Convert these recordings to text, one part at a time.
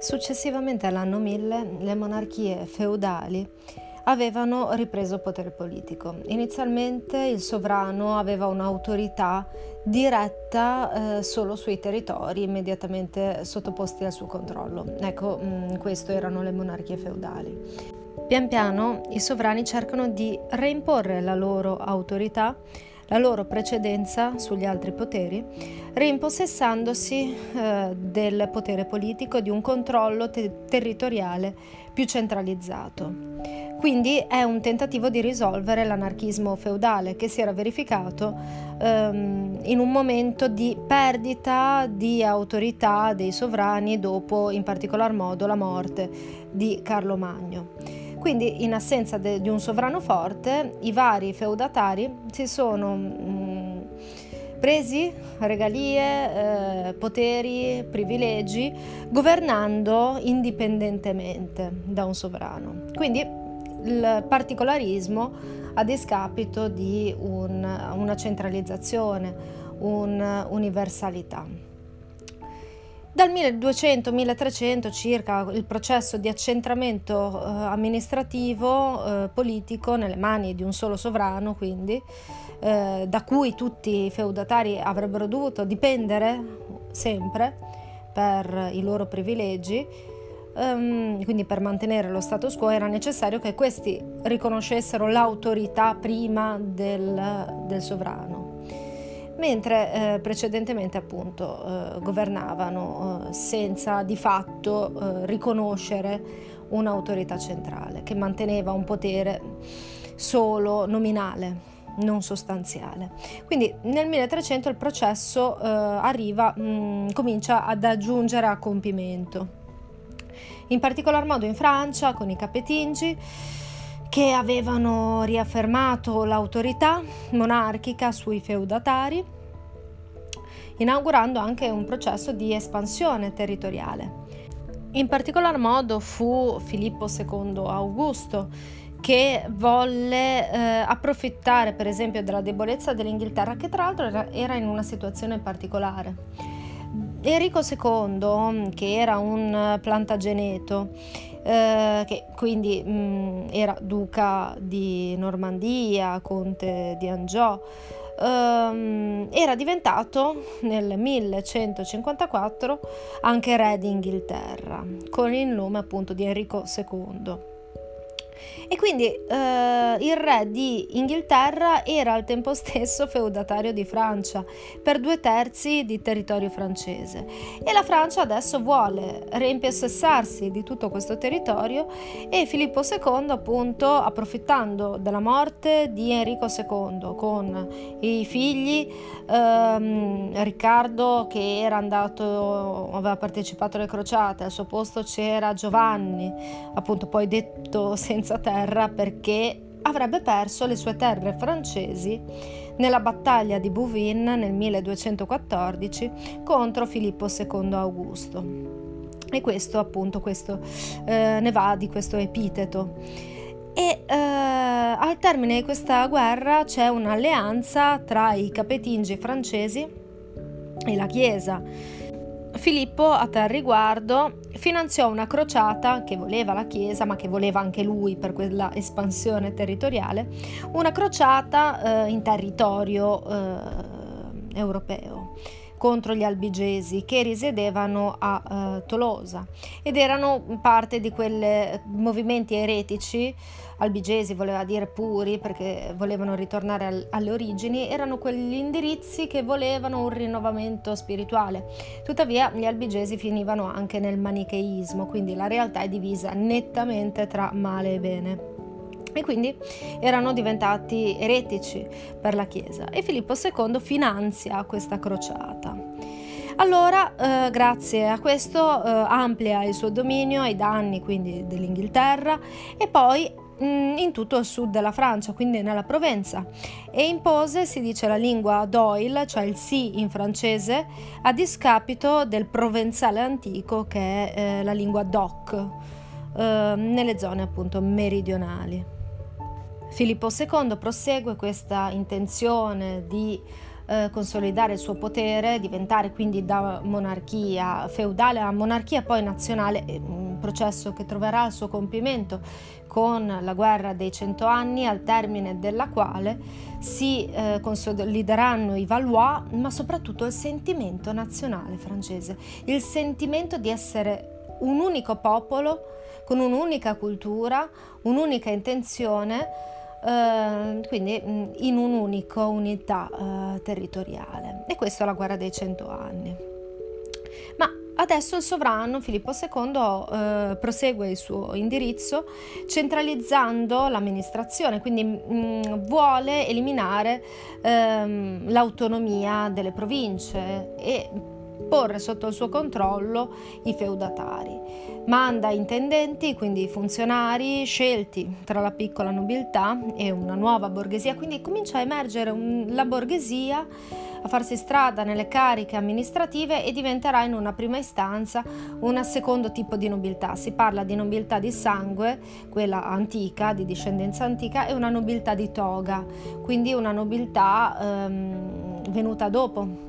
Successivamente all'anno 1000 le monarchie feudali avevano ripreso potere politico. Inizialmente il sovrano aveva un'autorità diretta eh, solo sui territori immediatamente sottoposti al suo controllo. Ecco, mm, queste erano le monarchie feudali. Pian piano i sovrani cercano di reimporre la loro autorità la loro precedenza sugli altri poteri, rimpossessandosi eh, del potere politico e di un controllo te- territoriale più centralizzato. Quindi è un tentativo di risolvere l'anarchismo feudale che si era verificato ehm, in un momento di perdita di autorità dei sovrani dopo in particolar modo la morte di Carlo Magno. Quindi in assenza de, di un sovrano forte, i vari feudatari si sono mh, mm, presi regalie, eh, poteri, privilegi, governando indipendentemente da un sovrano. Quindi il particolarismo a discapito di un, una centralizzazione, un'universalità. Dal 1200-1300 circa il processo di accentramento eh, amministrativo eh, politico nelle mani di un solo sovrano, quindi eh, da cui tutti i feudatari avrebbero dovuto dipendere sempre per i loro privilegi, um, quindi per mantenere lo status quo era necessario che questi riconoscessero l'autorità prima del, del sovrano mentre eh, precedentemente appunto eh, governavano eh, senza di fatto eh, riconoscere un'autorità centrale che manteneva un potere solo nominale, non sostanziale. Quindi nel 1300 il processo eh, arriva, mh, mm, comincia ad aggiungere a compimento. In particolar modo in Francia con i capetingi che avevano riaffermato l'autorità monarchica sui feudatari, inaugurando anche un processo di espansione territoriale. In particolar modo fu Filippo II Augusto che volle eh, approfittare per esempio della debolezza dell'Inghilterra, che tra l'altro era, era in una situazione particolare. Enrico II, che era un plantageneto, eh, che quindi mh, mm, era duca di Normandia, conte di Angiò, ehm, era diventato nel 1154 anche re d'Inghilterra, con il nome appunto di Enrico II. E quindi eh, il re di Inghilterra era al tempo stesso feudatario di Francia per due terzi di territorio francese. E la Francia adesso vuole reimpossessarsi di tutto questo territorio e Filippo II appunto approfittando della morte di Enrico II con i figli ehm, Riccardo che era andato aveva partecipato alle crociate al suo posto c'era Giovanni appunto poi detto senza terra terra perché avrebbe perso le sue terre francesi nella battaglia di Bouvines nel 1214 contro Filippo II Augusto. E questo appunto questo, eh, ne va di questo epiteto. E eh, al termine di questa guerra c'è un'alleanza tra i capetingi francesi e la Chiesa Filippo, a tal riguardo, finanziò una crociata che voleva la Chiesa, ma che voleva anche lui per quella espansione territoriale, una crociata eh, in territorio eh, europeo contro gli albigesi che risiedevano a uh, Tolosa ed erano parte di quei movimenti eretici, albigesi voleva dire puri perché volevano ritornare al, alle origini, erano quegli indirizzi che volevano un rinnovamento spirituale. Tuttavia gli albigesi finivano anche nel manicheismo, quindi la realtà è divisa nettamente tra male e bene e quindi erano diventati eretici per la Chiesa e Filippo II finanzia questa crociata. Allora, eh, grazie a questo, eh, amplia il suo dominio ai danni quindi dell'Inghilterra e poi mh, mm, in tutto il sud della Francia, quindi nella Provenza, e impose, si dice, la lingua d'oil, cioè il sì in francese, a discapito del provenzale antico che è eh, la lingua doc, eh, nelle zone appunto meridionali. Filippo II prosegue questa intenzione di eh, consolidare il suo potere, diventare quindi da monarchia feudale a monarchia poi nazionale, un processo che troverà il suo compimento con la guerra dei cento anni, al termine della quale si eh, consolideranno i Valois, ma soprattutto il sentimento nazionale francese, il sentimento di essere un unico popolo con un'unica cultura, un'unica intenzione Uh, quindi mm, in un'unica unità uh, territoriale. E questa è la guerra dei cento anni. Ma adesso il sovrano Filippo II uh, prosegue il suo indirizzo centralizzando l'amministrazione, quindi mh, mm, vuole eliminare um, l'autonomia delle province e porre sotto il suo controllo i feudatari. Manda intendenti, quindi funzionari scelti tra la piccola nobiltà e una nuova borghesia, quindi comincia a emergere un, la borghesia a farsi strada nelle cariche amministrative e diventerà in una prima istanza un secondo tipo di nobiltà. Si parla di nobiltà di sangue, quella antica, di discendenza antica, e una nobiltà di toga, quindi una nobiltà ehm, venuta dopo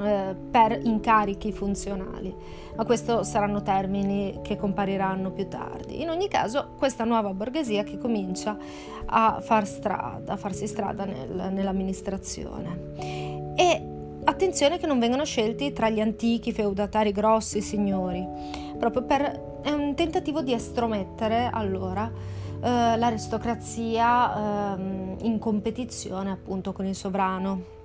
eh, per incarichi funzionali, ma questi saranno termini che compariranno più tardi. In ogni caso, questa nuova borghesia che comincia a far strada, a farsi strada nel, nell'amministrazione. E attenzione che non vengano scelti tra gli antichi feudatari grossi signori, proprio per è un tentativo di estromettere allora eh, l'aristocrazia eh, in competizione appunto con il sovrano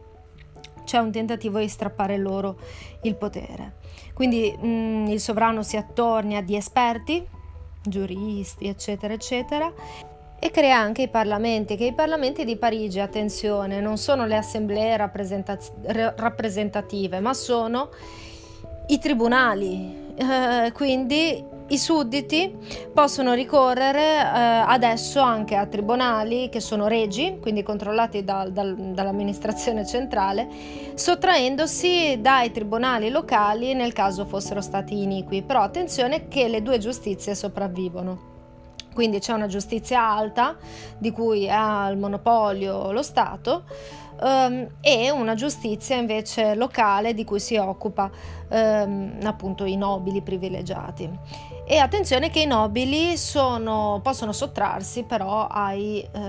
c'è un tentativo di strappare loro il potere. Quindi mh, mm, il sovrano si attornia di esperti, giuristi, eccetera, eccetera, e crea anche i parlamenti, che i parlamenti di Parigi, attenzione, non sono le assemblee rappresentative, ma sono i tribunali. Eh, quindi i sudditi possono ricorrere eh, adesso anche a tribunali che sono regi, quindi controllati da, da, dall'amministrazione centrale, sottraendosi dai tribunali locali nel caso fossero stati iniqui. Però attenzione che le due giustizie sopravvivono. Quindi c'è una giustizia alta di cui ha il monopolio lo Stato um, e una giustizia invece locale di cui si occupa um, appunto i nobili privilegiati. E attenzione che i nobili sono, possono sottrarsi però ai, eh,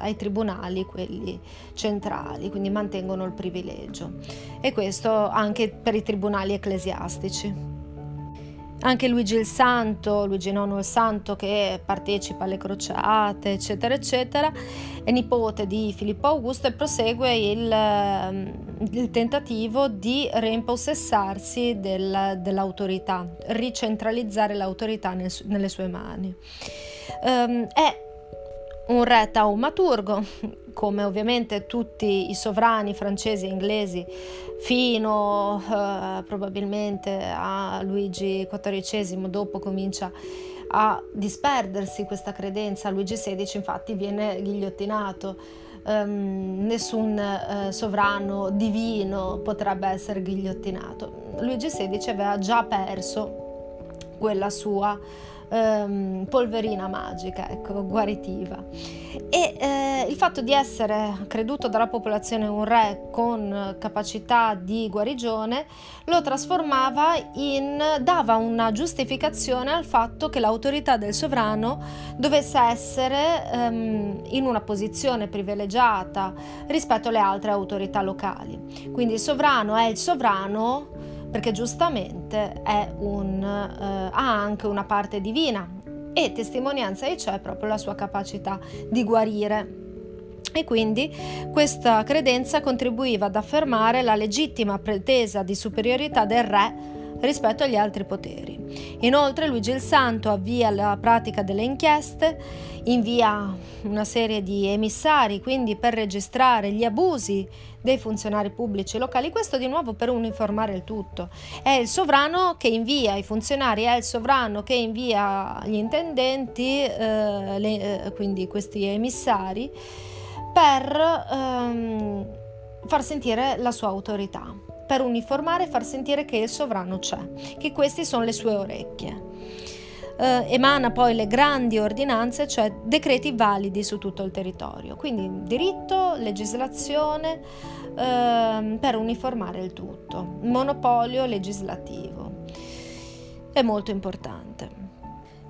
ai, tribunali, quelli centrali, quindi mantengono il privilegio. E questo anche per i tribunali ecclesiastici. Anche Luigi il Santo, Luigi IX il Santo che partecipa alle crociate, eccetera, eccetera, è nipote di Filippo Augusto e prosegue il, ehm, il tentativo di reimpossessarsi del, dell'autorità, ricentralizzare l'autorità nel, nelle sue mani. Um, è un re taumaturgo, come ovviamente tutti i sovrani francesi e inglesi fino eh, probabilmente a Luigi XIV, dopo comincia a disperdersi questa credenza. Luigi XVI infatti viene ghigliottinato. Um, nessun uh, sovrano divino potrebbe essere ghigliottinato. Luigi XVI aveva già perso quella sua ehm, polverina magica, ecco, guaritiva. E eh, il fatto di essere creduto dalla popolazione un re con capacità di guarigione lo trasformava in dava una giustificazione al fatto che l'autorità del sovrano dovesse essere ehm, in una posizione privilegiata rispetto alle altre autorità locali. Quindi il sovrano è il sovrano perché giustamente un, eh, ha anche una parte divina e testimonianza di ciò è proprio la sua capacità di guarire. E quindi questa credenza contribuiva ad affermare la legittima pretesa di superiorità del re rispetto agli altri poteri. Inoltre Luigi il Santo avvia la pratica delle inchieste, invia una serie di emissari quindi per registrare gli abusi dei funzionari pubblici locali, questo di nuovo per uniformare il tutto. È il sovrano che invia i funzionari, è il sovrano che invia gli intendenti, eh, le, eh, quindi questi emissari, per ehm, far sentire la sua autorità, per uniformare e far sentire che il sovrano c'è, che queste sono le sue orecchie. eh, emana poi le grandi ordinanze, cioè decreti validi su tutto il territorio. Quindi diritto, legislazione eh, per uniformare il tutto, monopolio legislativo. È molto importante.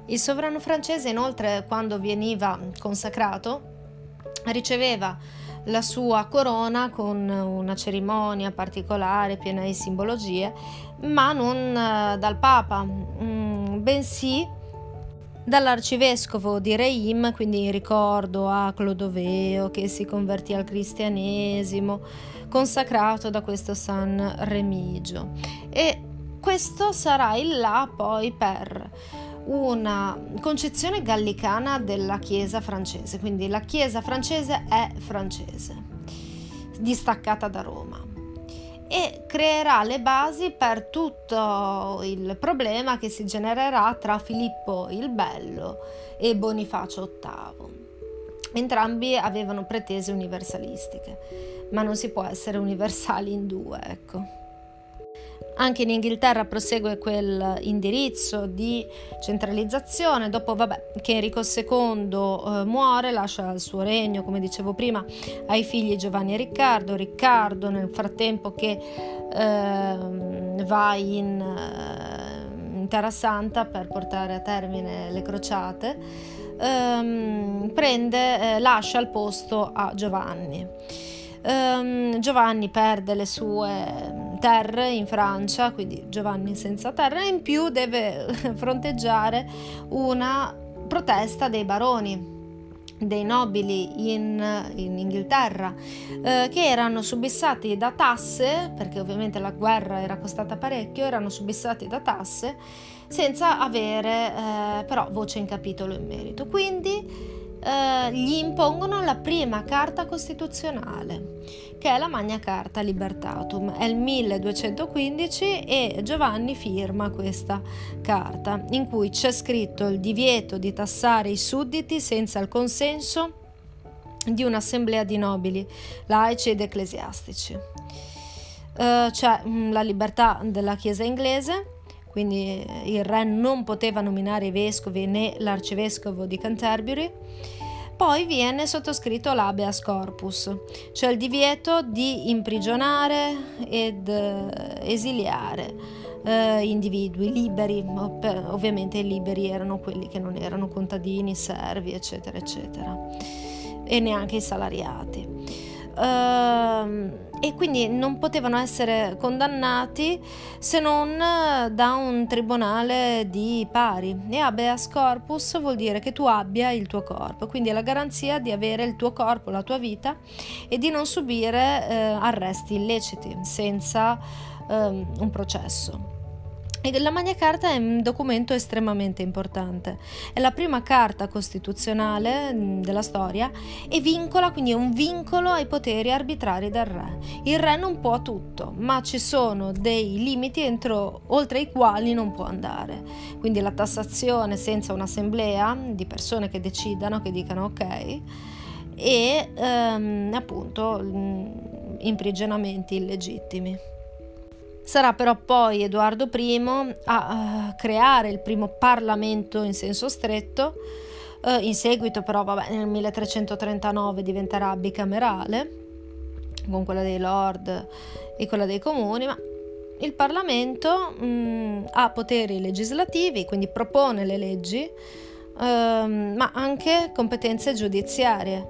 Il sovrano francese inoltre quando veniva consacrato riceveva la sua corona con una cerimonia particolare piena di simbologie, ma non eh, dal Papa, mm, bensì dall'arcivescovo di Reim, quindi in ricordo a Clodoveo che si convertì al cristianesimo, consacrato da questo San Remigio. E questo sarà il là poi per una concezione gallicana della Chiesa francese, quindi la Chiesa francese è francese, distaccata da Roma e creerà le basi per tutto il problema che si genererà tra Filippo il Bello e Bonifacio VIII. Entrambi avevano pretese universalistiche, ma non si può essere universali in due, ecco. Anche in Inghilterra prosegue quel indirizzo di centralizzazione, dopo vabbè, che Enrico II eh, muore, lascia il suo regno, come dicevo prima, ai figli Giovanni e Riccardo, Riccardo nel frattempo che eh, va in, in, Terra Santa per portare a termine le crociate, ehm, prende, eh, lascia il posto a Giovanni. Um, Giovanni perde le sue terre in Francia, quindi Giovanni senza terra, e in più deve fronteggiare una protesta dei baroni dei nobili in, in Inghilterra eh, che erano subissati da tasse perché ovviamente la guerra era costata parecchio erano subissati da tasse senza avere eh, però voce in capitolo in merito. Quindi eh, gli impongono la prima carta costituzionale, che è la Magna Carta Libertatum. È il 1215 e Giovanni firma questa carta, in cui c'è scritto il divieto di tassare i sudditi senza il consenso di un'assemblea di nobili, laici ed ecclesiastici. Uh, c'è mh, la libertà della Chiesa inglese, quindi il re non poteva nominare i vescovi né l'arcivescovo di Canterbury. Poi viene sottoscritto l'habeas corpus, cioè il divieto di imprigionare ed eh, esiliare eh, individui liberi, ovviamente i liberi erano quelli che non erano contadini, servi, eccetera, eccetera, e neanche i salariati. Uh, e quindi non potevano essere condannati se non da un tribunale di pari. E habeas corpus vuol dire che tu abbia il tuo corpo, quindi è la garanzia di avere il tuo corpo, la tua vita e di non subire eh, arresti illeciti senza eh, un processo. La Magna Carta è un documento estremamente importante. È la prima carta costituzionale mm, della storia e vincola, quindi è un vincolo ai poteri arbitrari del re. Il re non può tutto, ma ci sono dei limiti entro, oltre i quali non può andare. Quindi la tassazione senza un'assemblea di persone che decidano, che dicano ok, e ehm, appunto mm, imprigionamenti illegittimi. Sarà però poi Edoardo I a uh, creare il primo Parlamento in senso stretto, uh, in seguito però vabbè, nel 1339 diventerà bicamerale, con quella dei lord e quella dei comuni, ma il Parlamento mh, mm, ha poteri legislativi, quindi propone le leggi, ehm, ma anche competenze giudiziarie,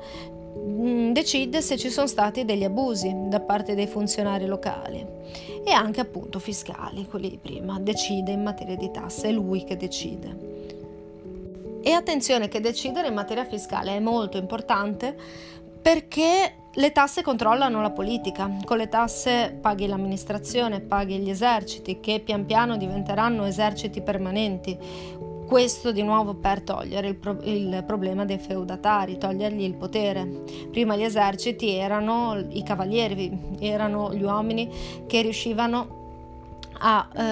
decide se ci sono stati degli abusi da parte dei funzionari locali e anche appunto fiscali, quelli di prima, decide in materia di tasse, è lui che decide. E attenzione che decidere in materia fiscale è molto importante perché le tasse controllano la politica, con le tasse paghi l'amministrazione, paghi gli eserciti che pian piano diventeranno eserciti permanenti, questo di nuovo per togliere il, pro- il, problema dei feudatari, togliergli il potere. Prima gli eserciti erano i cavalieri, erano gli uomini che riuscivano a, eh,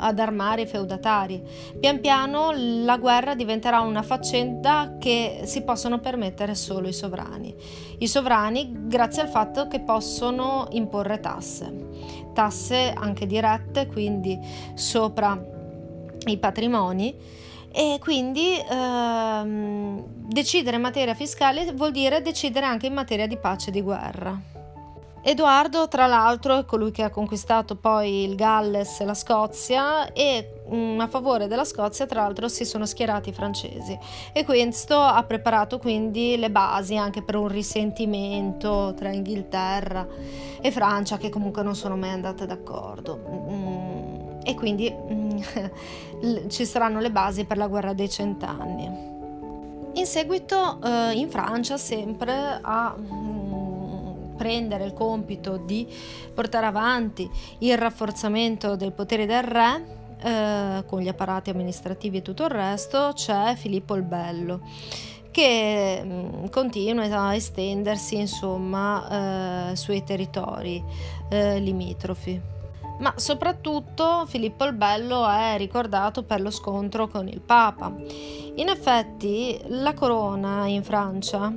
ad armare i feudatari. Pian piano la guerra diventerà una faccenda che si possono permettere solo i sovrani. I sovrani grazie al fatto che possono imporre tasse, tasse anche dirette, quindi sopra i patrimoni E quindi ehm, decidere in materia fiscale vuol dire decidere anche in materia di pace e di guerra. Edoardo, tra l'altro, è colui che ha conquistato poi il Galles e la Scozia e mm, a favore della Scozia, tra l'altro, si sono schierati i francesi e questo ha preparato quindi le basi anche per un risentimento tra Inghilterra e Francia che comunque non sono mai andate d'accordo. Mm, e quindi mm, ci saranno le basi per la guerra dei cent'anni. In seguito eh, in Francia sempre a prendere il compito di portare avanti il rafforzamento del potere del re eh, con gli apparati amministrativi e tutto il resto, c'è Filippo il Bello che mh, mm, continua a estendersi insomma eh, sui territori eh, limitrofi. Ma soprattutto Filippo il Bello è ricordato per lo scontro con il Papa. In effetti la corona in Francia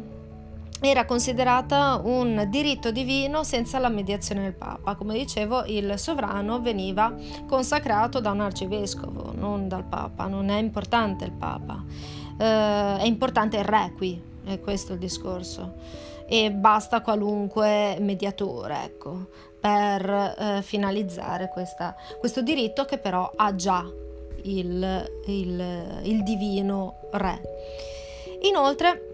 era considerata un diritto divino senza la mediazione del Papa. Come dicevo, il sovrano veniva consacrato da un arcivescovo, non dal Papa, non è importante il Papa, eh, è importante il re qui, è questo il discorso. E basta qualunque mediatore, ecco, per eh, finalizzare questa, questo diritto che però ha già il, il, il divino re. Inoltre,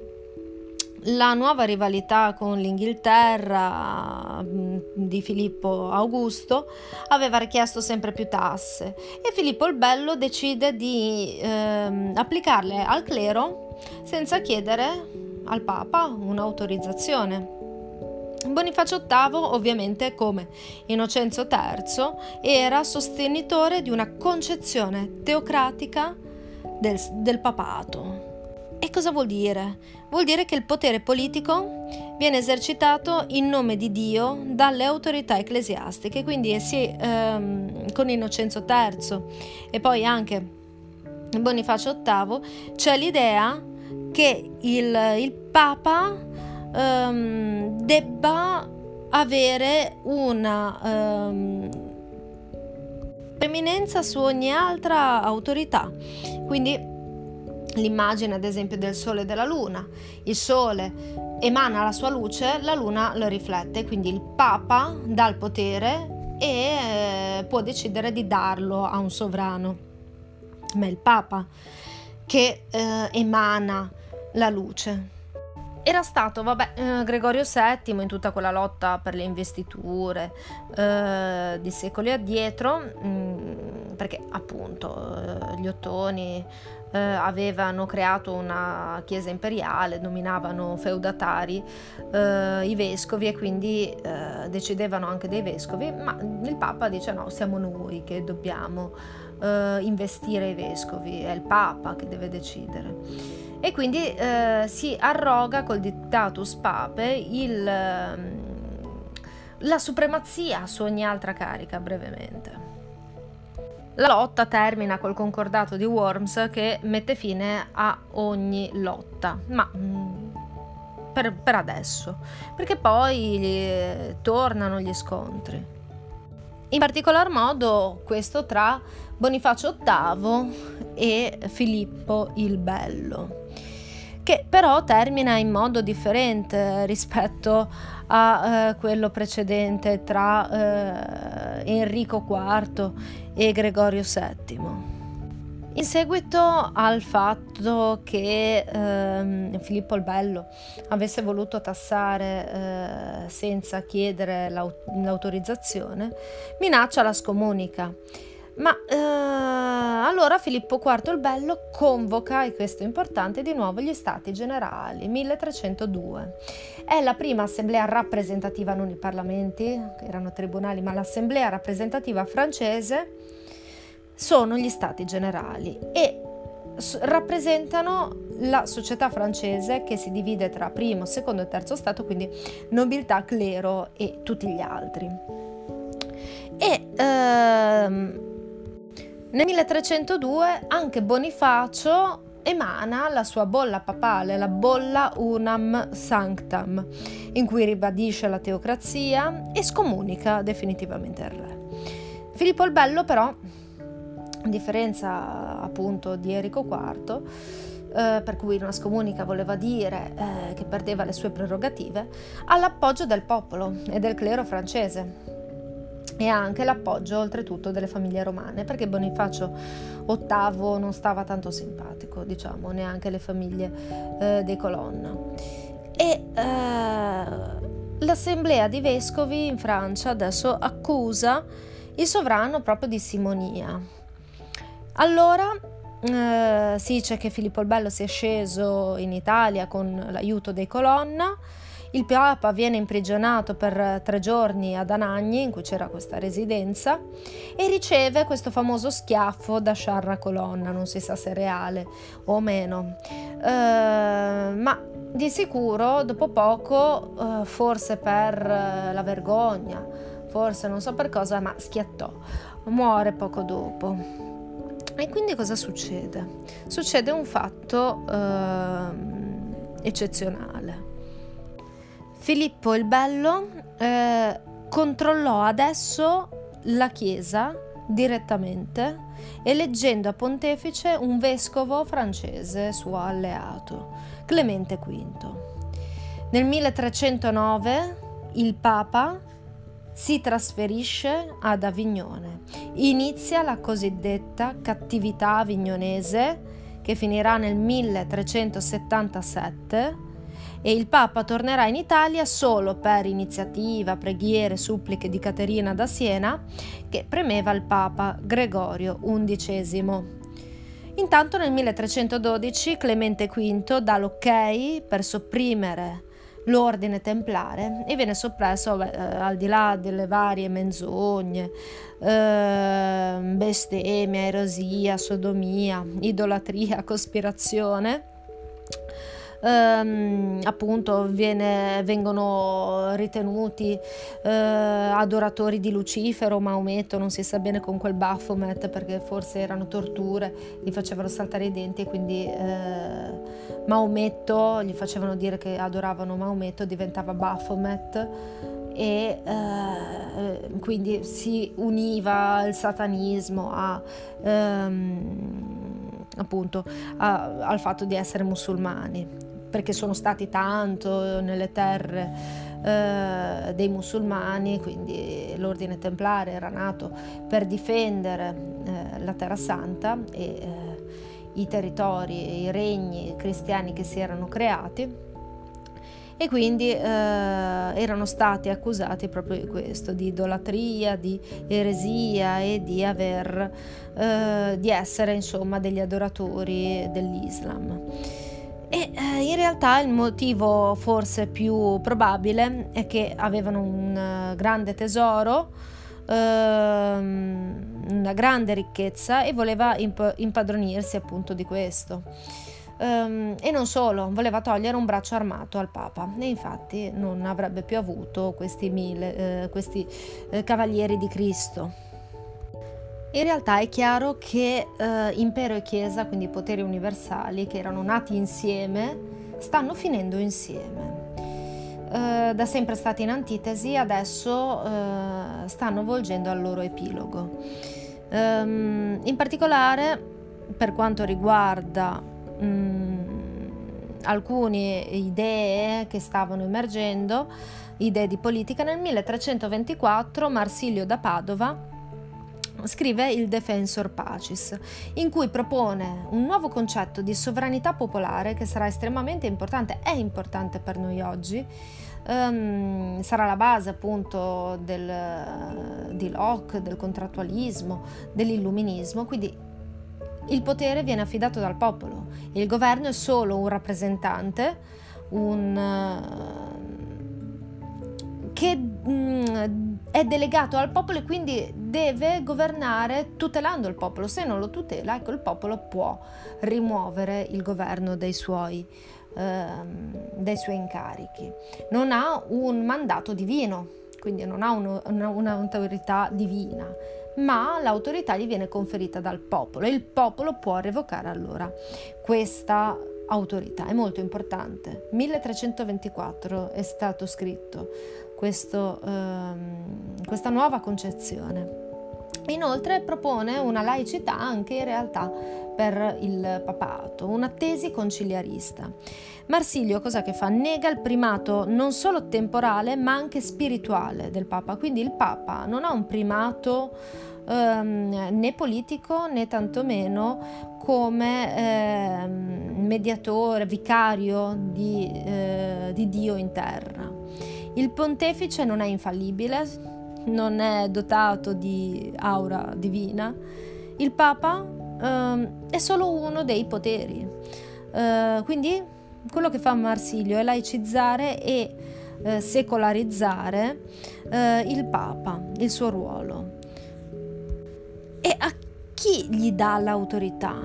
la nuova rivalità con l'Inghilterra mm, di Filippo Augusto aveva richiesto sempre più tasse e Filippo il Bello decide di eh, applicarle al clero senza chiedere al Papa un'autorizzazione. Bonifacio VIII, ovviamente come Innocenzo III, era sostenitore di una concezione teocratica del, del papato. E cosa vuol dire? Vuol dire che il potere politico viene esercitato in nome di Dio dalle autorità ecclesiastiche, quindi sì, ehm, con Innocenzo III e poi anche Bonifacio VIII c'è l'idea che il, il Papa ehm, debba avere una ehm, preeminenza su ogni altra autorità. Quindi l'immagine ad esempio del Sole e della Luna. Il Sole emana la sua luce, la Luna lo riflette, quindi il Papa dà il potere e eh, può decidere di darlo a un sovrano. Ma il Papa che eh, emana la luce. Era stato, vabbè, eh, Gregorio VII in tutta quella lotta per le investiture eh, di secoli addietro, mh, mm, perché appunto eh, gli ottoni eh, avevano creato una chiesa imperiale, nominavano feudatari eh, i vescovi e quindi decidevano anche dei vescovi, ma il Papa dice no, siamo noi che dobbiamo investire i vescovi, è il Papa che deve decidere. E quindi eh, si arroga col dictatus pape il, ehm, la supremazia su ogni altra carica brevemente. La lotta termina col concordato di Worms che mette fine a ogni lotta, ma mm, per, per, adesso, perché poi eh, tornano gli scontri. In particolar modo questo tra Bonifacio VIII e Filippo il Bello che però termina in modo differente rispetto a eh, quello precedente tra eh, Enrico IV e Gregorio VII. In seguito al fatto che eh, Filippo il Bello avesse voluto tassare eh, senza chiedere l'aut- l'autorizzazione, minaccia la scomunica ma eh, allora Filippo IV il Bello convoca, e questo è importante, di nuovo gli Stati Generali, 1302. È la prima assemblea rappresentativa, non i parlamenti, erano tribunali, ma l'assemblea rappresentativa francese, sono gli Stati Generali e rappresentano la società francese che si divide tra primo, secondo e terzo stato, quindi nobiltà, clero e tutti gli altri. E ehm, nel 1302 anche Bonifacio emana la sua bolla papale, la bolla Unam Sanctam, in cui ribadisce la teocrazia e scomunica definitivamente il re. Filippo il Bello però a differenza appunto di Enrico IV, eh, per cui una scomunica voleva dire eh, che perdeva le sue prerogative, ha l'appoggio del popolo e del clero francese e anche l'appoggio oltretutto delle famiglie romane, perché Bonifacio VIII non stava tanto simpatico, diciamo, neanche le famiglie eh, dei Colonna. E eh, l'assemblea di vescovi in Francia adesso accusa il sovrano proprio di simonia. Allora eh, si dice che Filippo il Bello si è sceso in Italia con l'aiuto dei Colonna. Il Papa viene imprigionato per tre giorni ad Anagni, in cui c'era questa residenza, e riceve questo famoso schiaffo da Sciarra Colonna, non si sa se reale o meno. Eh, ma di sicuro, dopo poco, eh, forse per eh, la vergogna, forse non so per cosa, ma schiattò, muore poco dopo. E quindi cosa succede? Succede un fatto eh, eccezionale. Filippo il Bello eh, controllò adesso la Chiesa direttamente, eleggendo a pontefice un vescovo francese suo alleato, Clemente V. Nel 1309 il Papa si trasferisce ad Avignone. Inizia la cosiddetta cattività avignonese che finirà nel 1377 e il Papa tornerà in Italia solo per iniziativa, preghiere, suppliche di Caterina da Siena che premeva il Papa Gregorio XI. Intanto nel 1312 Clemente V dà l'ok per sopprimere l'ordine templare e viene soppresso eh, al di là delle varie menzogne, eh, bestemmia, erosia, sodomia, idolatria, cospirazione ehm, appunto viene, vengono ritenuti eh, adoratori di Lucifero, Maometto, non si sa bene con quel Baphomet perché forse erano torture, gli facevano saltare i denti e quindi eh, Maometto, gli facevano dire che adoravano Maometto, diventava Baphomet e eh, quindi si univa il satanismo a, ehm, appunto a, al fatto di essere musulmani perché sono stati tanto nelle terre eh, dei musulmani, quindi l'ordine templare era nato per difendere eh, la Terra Santa e eh, i territori, i regni cristiani che si erano creati e quindi eh, erano stati accusati proprio di questo, di idolatria, di eresia e di aver eh, di essere insomma degli adoratori dell'Islam. E eh, in realtà il motivo forse più probabile è che avevano un uh, grande tesoro, uh, una grande ricchezza e voleva imp- impadronirsi appunto di questo. Um, e non solo, voleva togliere un braccio armato al Papa e infatti non avrebbe più avuto questi, mille, uh, questi cavalieri di Cristo. In realtà è chiaro che eh, impero e chiesa, quindi poteri universali che erano nati insieme, stanno finendo insieme. Eh, da sempre stati in antitesi, adesso eh, stanno volgendo al loro epilogo. Um, in particolare, per quanto riguarda um, alcune idee che stavano emergendo, idee di politica, nel 1324 Marsilio da Padova scrive il Defensor Pacis, in cui propone un nuovo concetto di sovranità popolare che sarà estremamente importante, è importante per noi oggi, um, sarà la base appunto del, di Locke, del contrattualismo, dell'illuminismo, quindi il potere viene affidato dal popolo. Il governo è solo un rappresentante, un... Uh, che mm, è delegato al popolo e quindi deve governare tutelando il popolo. Se non lo tutela, ecco, il popolo può rimuovere il governo dei suoi, ehm, dei suoi incarichi. Non ha un mandato divino, quindi non ha uno, una, un'autorità divina, ma l'autorità gli viene conferita dal popolo e il popolo può revocare allora questa autorità. È molto importante. 1324 è stato scritto questo, ehm, questa nuova concezione. Inoltre propone una laicità anche in realtà per il papato, una tesi conciliarista. Marsilio cosa che fa? Nega il primato non solo temporale ma anche spirituale del Papa, quindi il Papa non ha un primato ehm, né politico né tantomeno come ehm, mediatore, vicario di, eh, di Dio in terra. Il pontefice non è infallibile, non è dotato di aura divina, il Papa uh, è solo uno dei poteri. Uh, quindi quello che fa Marsilio è laicizzare e uh, secolarizzare eh, il Papa, il suo ruolo. E a chi gli dà l'autorità?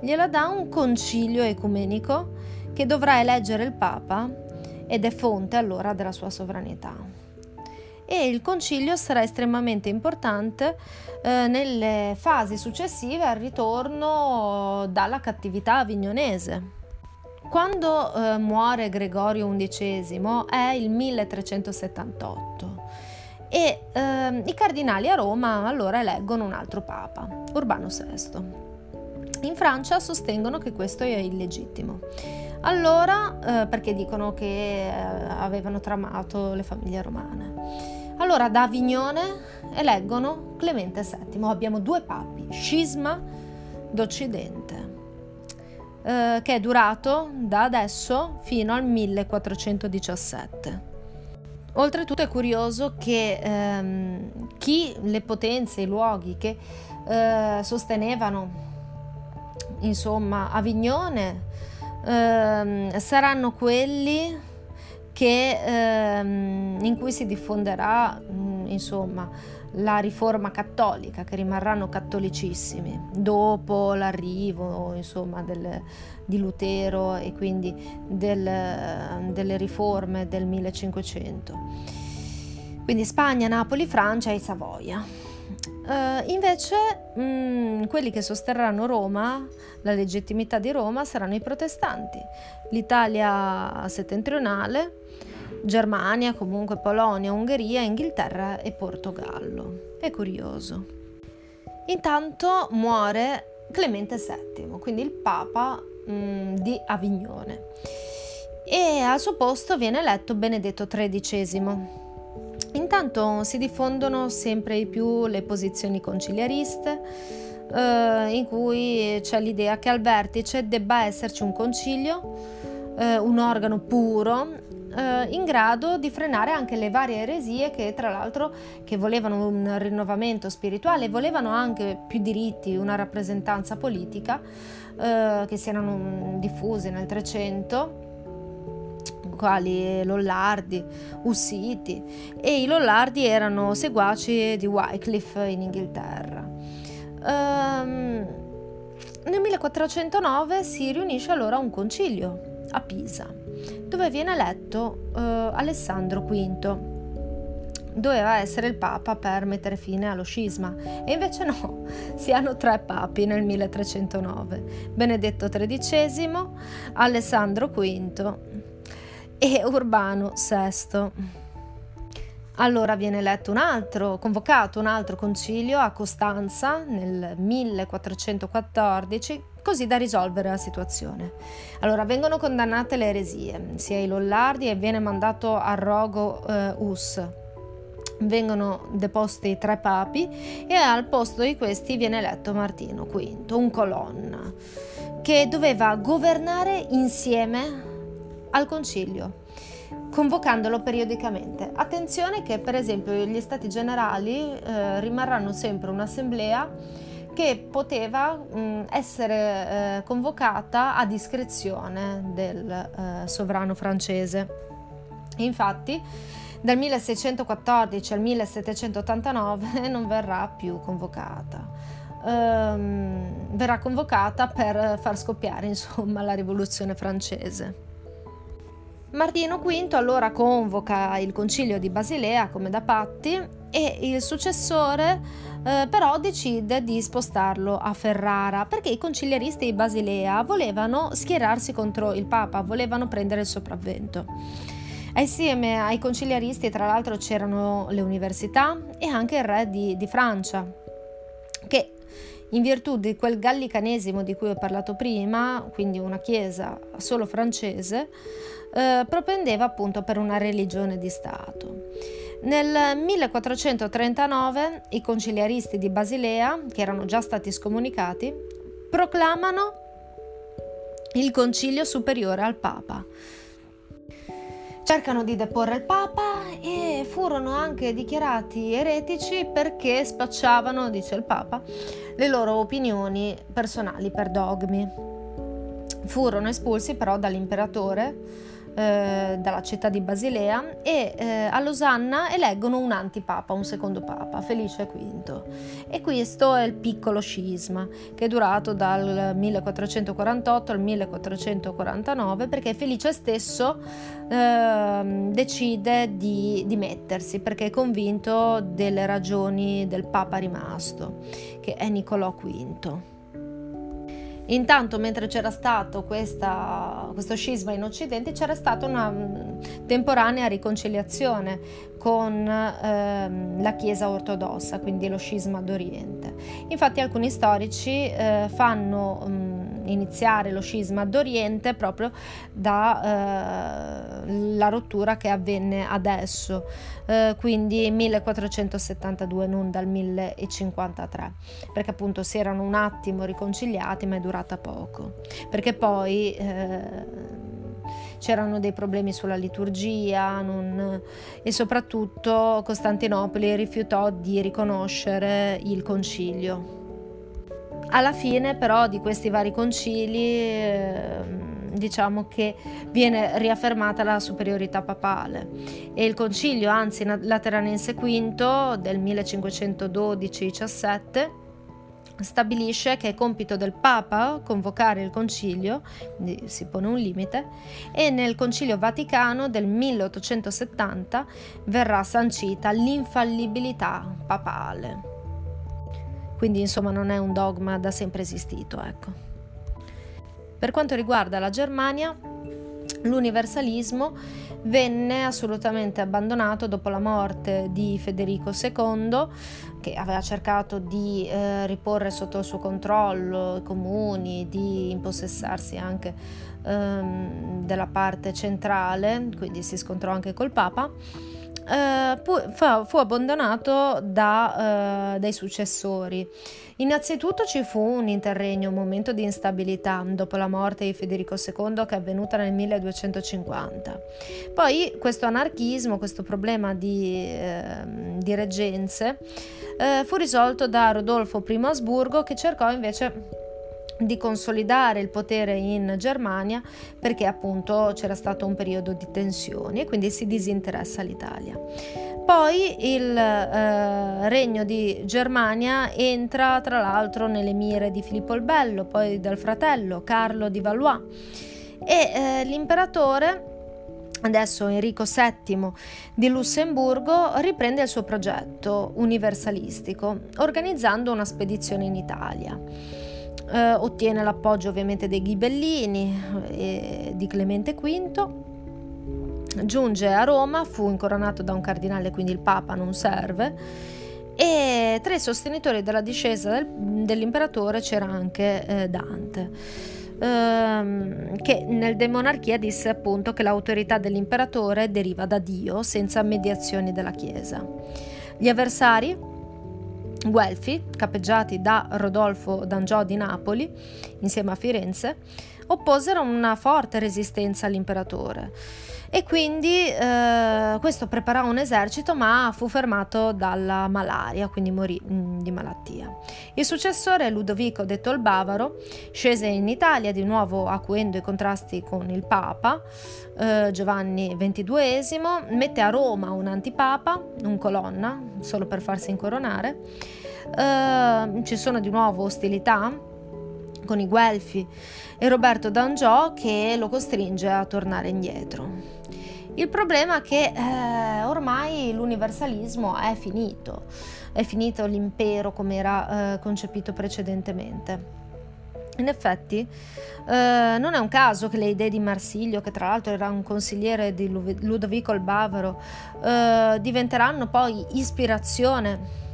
Gliela dà un concilio ecumenico che dovrà eleggere il Papa ed è fonte allora della sua sovranità e il concilio sarà estremamente importante eh, nelle fasi successive al ritorno dalla cattività avignonese. Quando eh, muore Gregorio XI è il 1378 e eh, i cardinali a Roma allora eleggono un altro papa, Urbano VI. In Francia sostengono che questo è illegittimo. Allora, eh, perché dicono che eh, avevano tramato le famiglie romane. Allora da Avignone eleggono Clemente VII. Abbiamo due papi, scisma d'Occidente, eh, che è durato da adesso fino al 1417. Oltretutto è curioso che ehm, chi le potenze, i luoghi che eh, sostenevano insomma Avignone ehm, saranno quelli che, ehm, in cui si diffonderà mh, mm, insomma, la riforma cattolica, che rimarranno cattolicissimi dopo l'arrivo insomma, del, di Lutero e quindi del, delle riforme del 1500. Quindi Spagna, Napoli, Francia e Savoia. Uh, invece mh, mm, quelli che sosterranno Roma, la legittimità di Roma, saranno i protestanti. L'Italia settentrionale Germania, comunque Polonia, Ungheria, Inghilterra e Portogallo. È curioso. Intanto muore Clemente VII, quindi il Papa mh, mm, di Avignone, e al suo posto viene eletto Benedetto XIII. Intanto si diffondono sempre di più le posizioni conciliariste, eh, in cui c'è l'idea che al vertice debba esserci un concilio, eh, un organo puro eh, in grado di frenare anche le varie eresie che tra l'altro che volevano un rinnovamento spirituale, volevano anche più diritti, una rappresentanza politica eh, che si erano diffuse nel 300 quali Lollardi, Ussiti e i Lollardi erano seguaci di Wycliffe in Inghilterra. Um, nel 1409 si riunisce allora un concilio a Pisa dove viene eletto eh, Alessandro V. Doveva essere il papa per mettere fine allo scisma e invece no, si hanno tre papi nel 1309, Benedetto XIII, Alessandro V e Urbano VI. Allora viene eletto un altro, convocato un altro concilio a Costanza nel 1414 così da risolvere la situazione. Allora vengono condannate le eresie, sia i Lollardi e viene mandato a rogo eh, Us. Vengono deposti tre papi e al posto di questi viene eletto Martino V, un colonna, che doveva governare insieme al concilio convocandolo periodicamente. Attenzione che per esempio gli stati generali eh, rimarranno sempre un'assemblea che poteva mh, essere eh, convocata a discrezione del eh, sovrano francese. Infatti, dal 1614 al 1789 non verrà più convocata. Um, verrà convocata per far scoppiare insomma la rivoluzione francese. Martino V allora convoca il concilio di Basilea come da patti e il successore eh, però decide di spostarlo a Ferrara perché i conciliaristi di Basilea volevano schierarsi contro il Papa, volevano prendere il sopravvento. Assieme ai conciliaristi tra l'altro c'erano le università e anche il re di, di Francia, che in virtù di quel gallicanesimo di cui ho parlato prima, quindi una chiesa solo francese, eh, propendeva appunto per una religione di Stato. Nel 1439 i conciliaristi di Basilea, che erano già stati scomunicati, proclamano il concilio superiore al Papa. Cercano di deporre il Papa e furono anche dichiarati eretici perché spacciavano, dice il Papa, le loro opinioni personali per dogmi. Furono espulsi però dall'imperatore eh, dalla città di Basilea e eh, a Losanna eleggono un antipapa, un secondo papa, Felice V. E questo è il piccolo scisma che è durato dal 1448 al 1449 perché Felice stesso eh, decide di dimettersi perché è convinto delle ragioni del papa rimasto, che è Niccolò V. Intanto, mentre c'era stato questa, questo scisma in Occidente, c'era stata una mm, temporanea riconciliazione con ehm, la Chiesa ortodossa, quindi lo scisma d'Oriente. Infatti alcuni storici eh, fanno mh, mm, iniziare lo scisma d'Oriente proprio dalla eh, rottura che avvenne adesso, eh, quindi 1472, non dal 1053, perché appunto si erano un attimo riconciliati ma è durata poco, perché poi eh, c'erano dei problemi sulla liturgia non... e soprattutto Costantinopoli rifiutò di riconoscere il concilio. Alla fine però di questi vari concili eh, diciamo che viene riaffermata la superiorità papale e il concilio anzi Lateranense V del 1512-17 stabilisce che è compito del Papa convocare il concilio, quindi si pone un limite, e nel concilio vaticano del 1870 verrà sancita l'infallibilità papale. Quindi insomma non è un dogma da sempre esistito. Ecco. Per quanto riguarda la Germania, l'universalismo venne assolutamente abbandonato dopo la morte di Federico II, che aveva cercato di eh, riporre sotto il suo controllo i comuni, di impossessarsi anche ehm, della parte centrale, quindi si scontrò anche col Papa. Eh, fu, abbandonato da, eh, dai successori. Innanzitutto ci fu un interregno, un momento di instabilità dopo la morte di Federico II che è avvenuta nel 1250. Poi questo anarchismo, questo problema di, eh, di reggenze eh, fu risolto da Rodolfo I Asburgo che cercò invece di consolidare il potere in Germania perché appunto c'era stato un periodo di tensioni e quindi si disinteressa l'Italia. Poi il eh, regno di Germania entra tra l'altro nelle mire di Filippo il Bello, poi del fratello Carlo di Valois e eh, l'imperatore Adesso Enrico VII di Lussemburgo riprende il suo progetto universalistico organizzando una spedizione in Italia eh, ottiene l'appoggio ovviamente dei ghibellini e di Clemente V. Giunge a Roma, fu incoronato da un cardinale, quindi il Papa non serve. E tra i sostenitori della discesa del, dell'imperatore c'era anche eh, Dante, ehm, che nel De Monarchia disse appunto che l'autorità dell'imperatore deriva da Dio senza mediazioni della Chiesa. Gli avversari Guelfi, capeggiati da Rodolfo d'Angiò di Napoli, insieme a Firenze, opposero una forte resistenza all'imperatore e quindi eh, questo preparò un esercito ma fu fermato dalla malaria, quindi morì mh, mm, di malattia. Il successore Ludovico detto il Bavaro scese in Italia di nuovo acuendo i contrasti con il Papa eh, Giovanni XXII, mette a Roma un antipapa, un colonna, solo per farsi incoronare. Eh, ci sono di nuovo ostilità con i Guelfi e Roberto d'Angiò che lo costringe a tornare indietro. Il problema è che eh, ormai l'universalismo è finito, è finito l'impero come era eh, concepito precedentemente. In effetti, eh, non è un caso che le idee di Marsiglio, che tra l'altro era un consigliere di Ludovico il Bavaro, eh, diventeranno poi ispirazione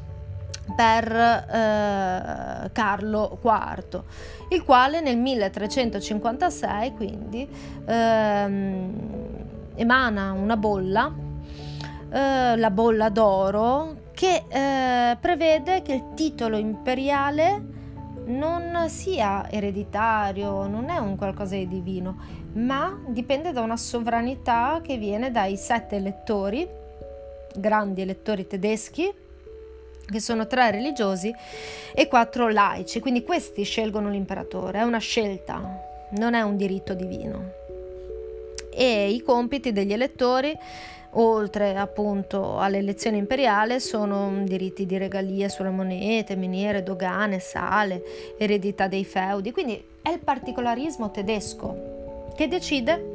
per eh, Carlo IV, il quale nel 1356 quindi ehm, emana una bolla, eh, la bolla d'oro, che eh, prevede che il titolo imperiale non sia ereditario, non è un qualcosa di divino, ma dipende da una sovranità che viene dai sette elettori, grandi elettori tedeschi, che sono tre religiosi e quattro laici, quindi questi scelgono l'imperatore, è una scelta, non è un diritto divino. E i compiti degli elettori oltre appunto all'elezione imperiale sono diritti di regalie sulle monete, miniere, dogane, sale, eredità dei feudi, quindi è il particolarismo tedesco che decide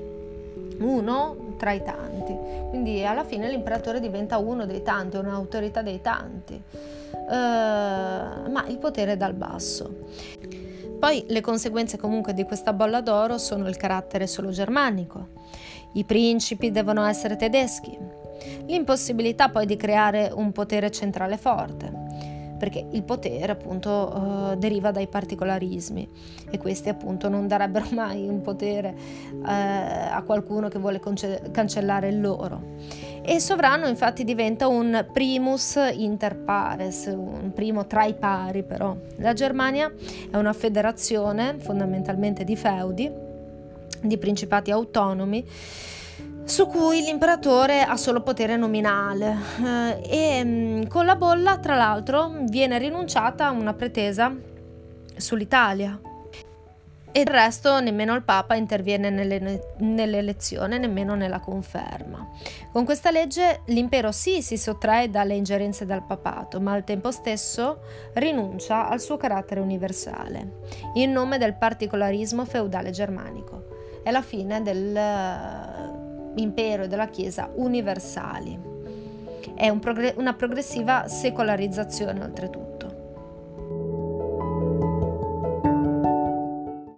uno tra i tanti, quindi alla fine l'imperatore diventa uno dei tanti, un'autorità dei tanti, uh, ma il potere è dal basso. Poi le conseguenze comunque di questa bolla d'oro sono il carattere solo germanico, i principi devono essere tedeschi. L'impossibilità poi di creare un potere centrale forte, perché il potere appunto uh, deriva dai particolarismi e questi appunto non darebbero mai un potere uh, a qualcuno che vuole conce- cancellare il loro. E il sovrano infatti diventa un primus inter pares, un primo tra i pari però. La Germania è una federazione fondamentalmente di feudi di principati autonomi su cui l'imperatore ha solo potere nominale. Eh, e mm, con la bolla tra l'altro viene rinunciata una pretesa sull'Italia. E il resto nemmeno il Papa interviene nelle, nell'elezione, nemmeno nella conferma. Con questa legge l'impero sì si sottrae dalle ingerenze del papato, ma al tempo stesso rinuncia al suo carattere universale, in nome del particolarismo feudale germanico. È la fine dell'impero e della Chiesa universali. È un progre- una progressiva secolarizzazione oltretutto.